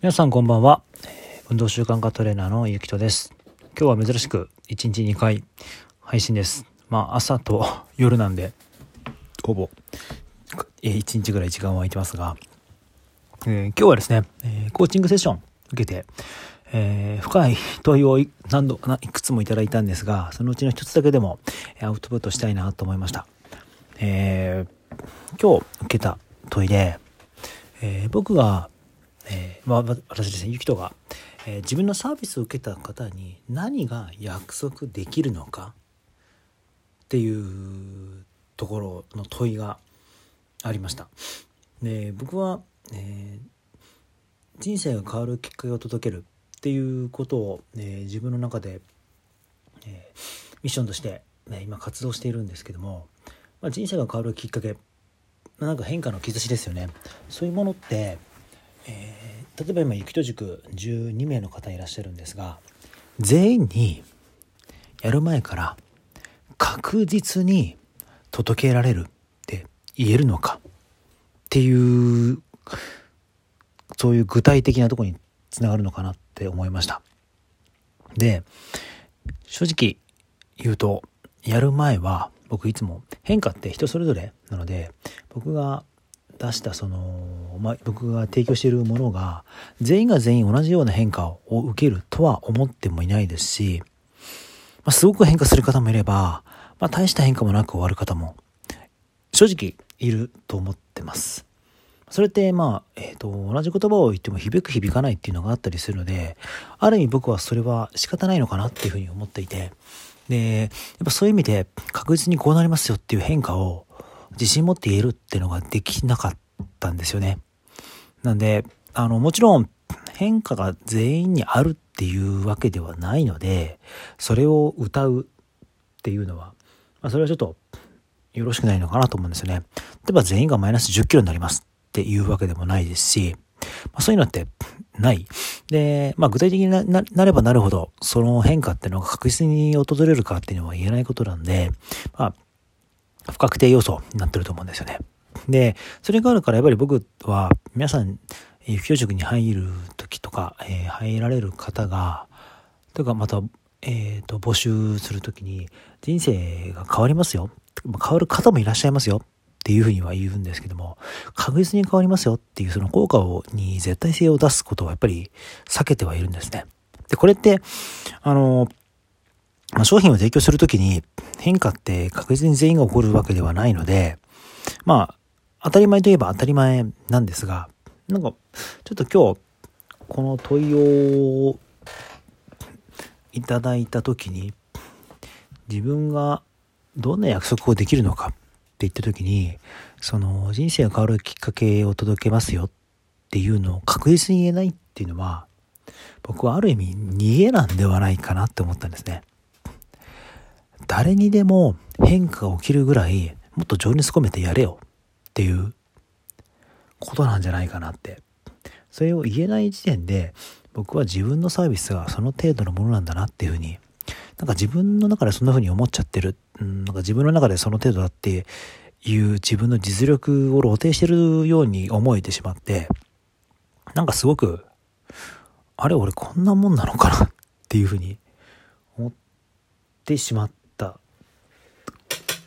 皆さんこんばんは。運動習慣化トレーナーのゆきとです。今日は珍しく1日2回配信です。まあ朝と夜なんで、ほぼ1日ぐらい時間は空いてますが、えー、今日はですね、えー、コーチングセッション受けて、えー、深い問いを何度いくつもいただいたんですが、そのうちの一つだけでもアウトプットしたいなと思いました。え今日受けた問いで、え僕がえー、まあ、私ですね、ゆきとが、えー、自分のサービスを受けた方に何が約束できるのかっていうところの問いがありました。で僕は、えー、人生が変わるきっかけを届けるっていうことを、え自分の中で、えミッションとして、ね、今活動しているんですけども、まあ、人生が変わるきっかけなんか変化の兆しですよねそういうものってえー、例えば今雪と塾12名の方いらっしゃるんですが全員にやる前から確実に届けられるって言えるのかっていうそういう具体的なとこにつながるのかなって思いました。で正直言うとやる前は僕いつも変化って人それぞれなので僕が出したその、まあ、僕が提供しているものが全員が全員同じような変化を受けるとは思ってもいないですし、まあ、すごく変化する方もいれば、まあ、大した変化もなく終わる方も正直いると思ってます。それってまあ、えっ、ー、と、同じ言葉を言っても響く響かないっていうのがあったりするので、ある意味僕はそれは仕方ないのかなっていうふうに思っていて、で、やっぱそういう意味で確実にこうなりますよっていう変化を自信持って言えるっていうのができなかったんですよね。なんで、あの、もちろん変化が全員にあるっていうわけではないので、それを歌うっていうのは、まあ、それはちょっとよろしくないのかなと思うんですよね。例えば全員がマイナス10キロになりますっていうわけでもないですし、まあ、そういうのってない。で、まあ具体的にななればなるほど、その変化っていうのが確実に訪れるかっていうのは言えないことなんで、まあ不確定要素になってると思うんですよね。で、それがあるからやっぱり僕は皆さん、有教塾に入る時とか、えー、入られる方が、というかまた、えっ、ー、と、募集する時に人生が変わりますよ。変わる方もいらっしゃいますよ。っていうふうには言うんですけども、確実に変わりますよっていうその効果をに絶対性を出すことはやっぱり避けてはいるんですね。で、これって、あの、まあ、商品を提供するときに変化って確実に全員が起こるわけではないので、まあ、当たり前といえば当たり前なんですが、なんか、ちょっと今日、この問いをいただいたときに、自分がどんな約束をできるのかって言ったときに、その人生が変わるきっかけを届けますよっていうのを確実に言えないっていうのは、僕はある意味逃げなんではないかなって思ったんですね。誰にでも変化が起きるぐらいもっと情熱込めてやれよ。っていう。ことなんじゃないかなって。それを言えない時点で僕は自分のサービスがその程度のものなんだなっていうふうになんか自分の中でそんなふうに思っちゃってる、うん、なんか自分の中でその程度だっていう自分の実力を露呈してるように思えてしまってなんかすごくあれ俺こんなもんなのかなっていうふうに思ってしまっ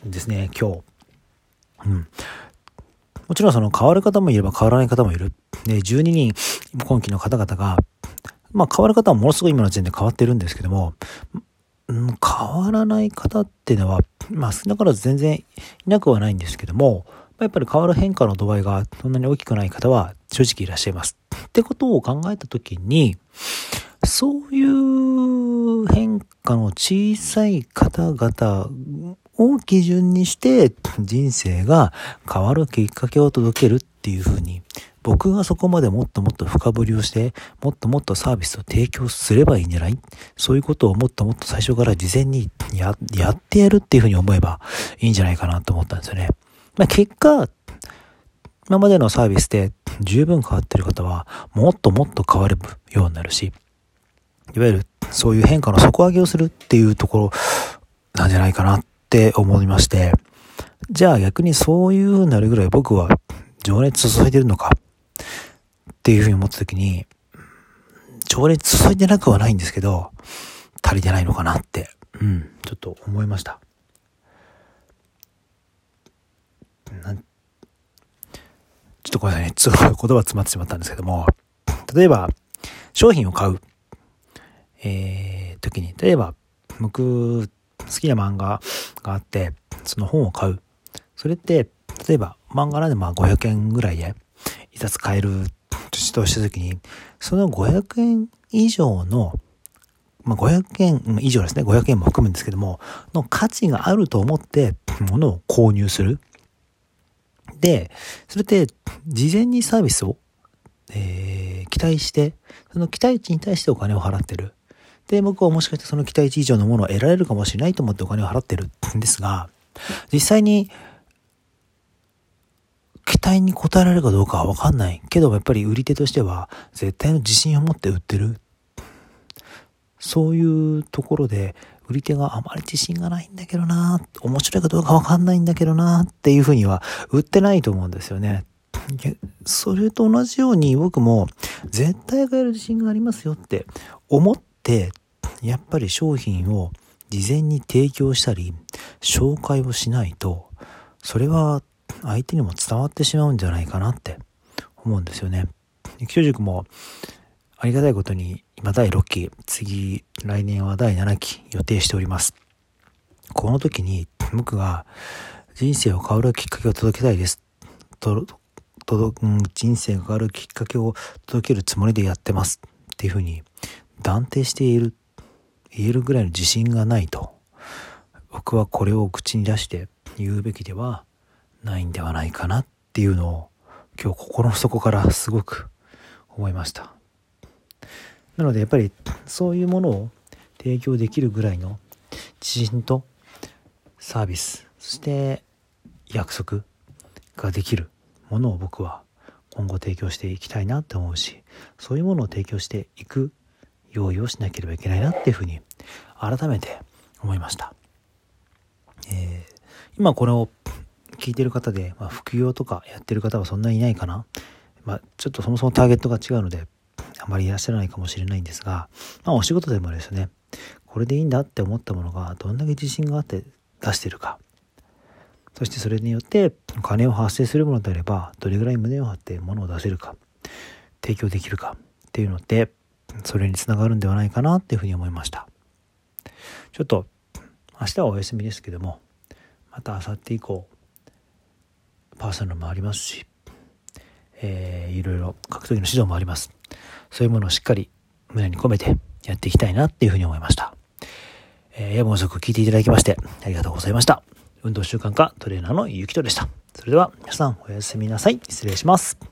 ですね、今日。うん。もちろんその変わる方もいれば変わらない方もいる。で、12人今期の方々が、まあ変わる方はものすごい今の時点で変わってるんですけども、うん、変わらない方っていうのは、まあ少なからず全然いなくはないんですけども、やっぱり変わる変化の度合いがそんなに大きくない方は正直いらっしゃいます。ってことを考えたときに、そういう変化の小さい方々を基準にして人生が変わるきっかけを届けるっていう風に僕がそこまでもっともっと深掘りをしてもっともっとサービスを提供すればいいんじゃない？そういうことをもっともっと最初から事前にやってやるっていう風に思えばいいんじゃないかなと思ったんですよね。まあ、結果、今までのサービスで十分変わってる方はもっともっと変わるようになるし、いわゆるそういう変化の底上げをするっていうところなんじゃないかなって思いまして、じゃあ逆にそういう風になるぐらい僕は情熱注いでるのかっていう風に思った時に、情熱注いでなくはないんですけど、足りてないのかなって、うん、ちょっと思いました。ちょっとごめんなさいね。言葉詰まってしまったんですけども、例えば、商品を買う、えー、時に、例えば、僕、好きな漫画があって、その本を買う。それって、例えば、漫画なんでまあ500円ぐらいで、一冊買えるとした時に、その500円以上の、まあ、500円以上ですね、500円も含むんですけども、の価値があると思って、物を購入する。で、それって、事前にサービスを、えー、期待して、その期待値に対してお金を払ってる。で、僕はもしかしてその期待値以上のものを得られるかもしれないと思ってお金を払ってるんですが、実際に、期待に応えられるかどうかはわかんない。けどやっぱり売り手としては絶対の自信を持って売ってる。そういうところで売り手があまり自信がないんだけどな面白いかどうかわかんないんだけどなっていうふうには売ってないと思うんですよね。それと同じように僕も絶対買える自信がありますよって思ってやっぱり商品を事前に提供したり紹介をしないとそれは相手にも伝わってしまうんじゃないかなって思うんですよね。育長塾もありがたいことに今第6期、次来年は第7期予定しております。この時に僕が人生を変わるきっかけを届けたいです。と、と、人生が変わるきっかけを届けるつもりでやってます。っていうふうに断定している、言えるぐらいの自信がないと、僕はこれを口に出して言うべきではないんではないかなっていうのを今日心の底からすごく思いました。なのでやっぱりそういうものを提供できるぐらいの自信とサービスそして約束ができるものを僕は今後提供していきたいなって思うしそういうものを提供していく用意をしなければいけないなっていうふうに改めて思いました。えー、今これを聞いてる方で、まあ、副業とかやってる方はそんなにいないかな。まあ、ちょっとそもそもターゲットが違うので、あまりいらっしゃらないかもしれないんですが、まあ、お仕事でもですね、これでいいんだって思ったものがどんだけ自信があって出してるか。そしてそれによってお金を発生するものであれば、どれぐらい胸を張って物を出せるか、提供できるかっていうのって、それにつながるんではないかなっていうふうに思いました。ちょっと、明日はお休みですけども、また明後日以降、パーソナルもありますし、えー、いろいろ格闘技の指導もあります。そういうものをしっかり胸に込めてやっていきたいなっていうふうに思いました。えー、夜も遅く聞いていただきましてありがとうございました。運動習慣科トレーナーのゆきとでした。それでは皆さんおやすみなさい。失礼します。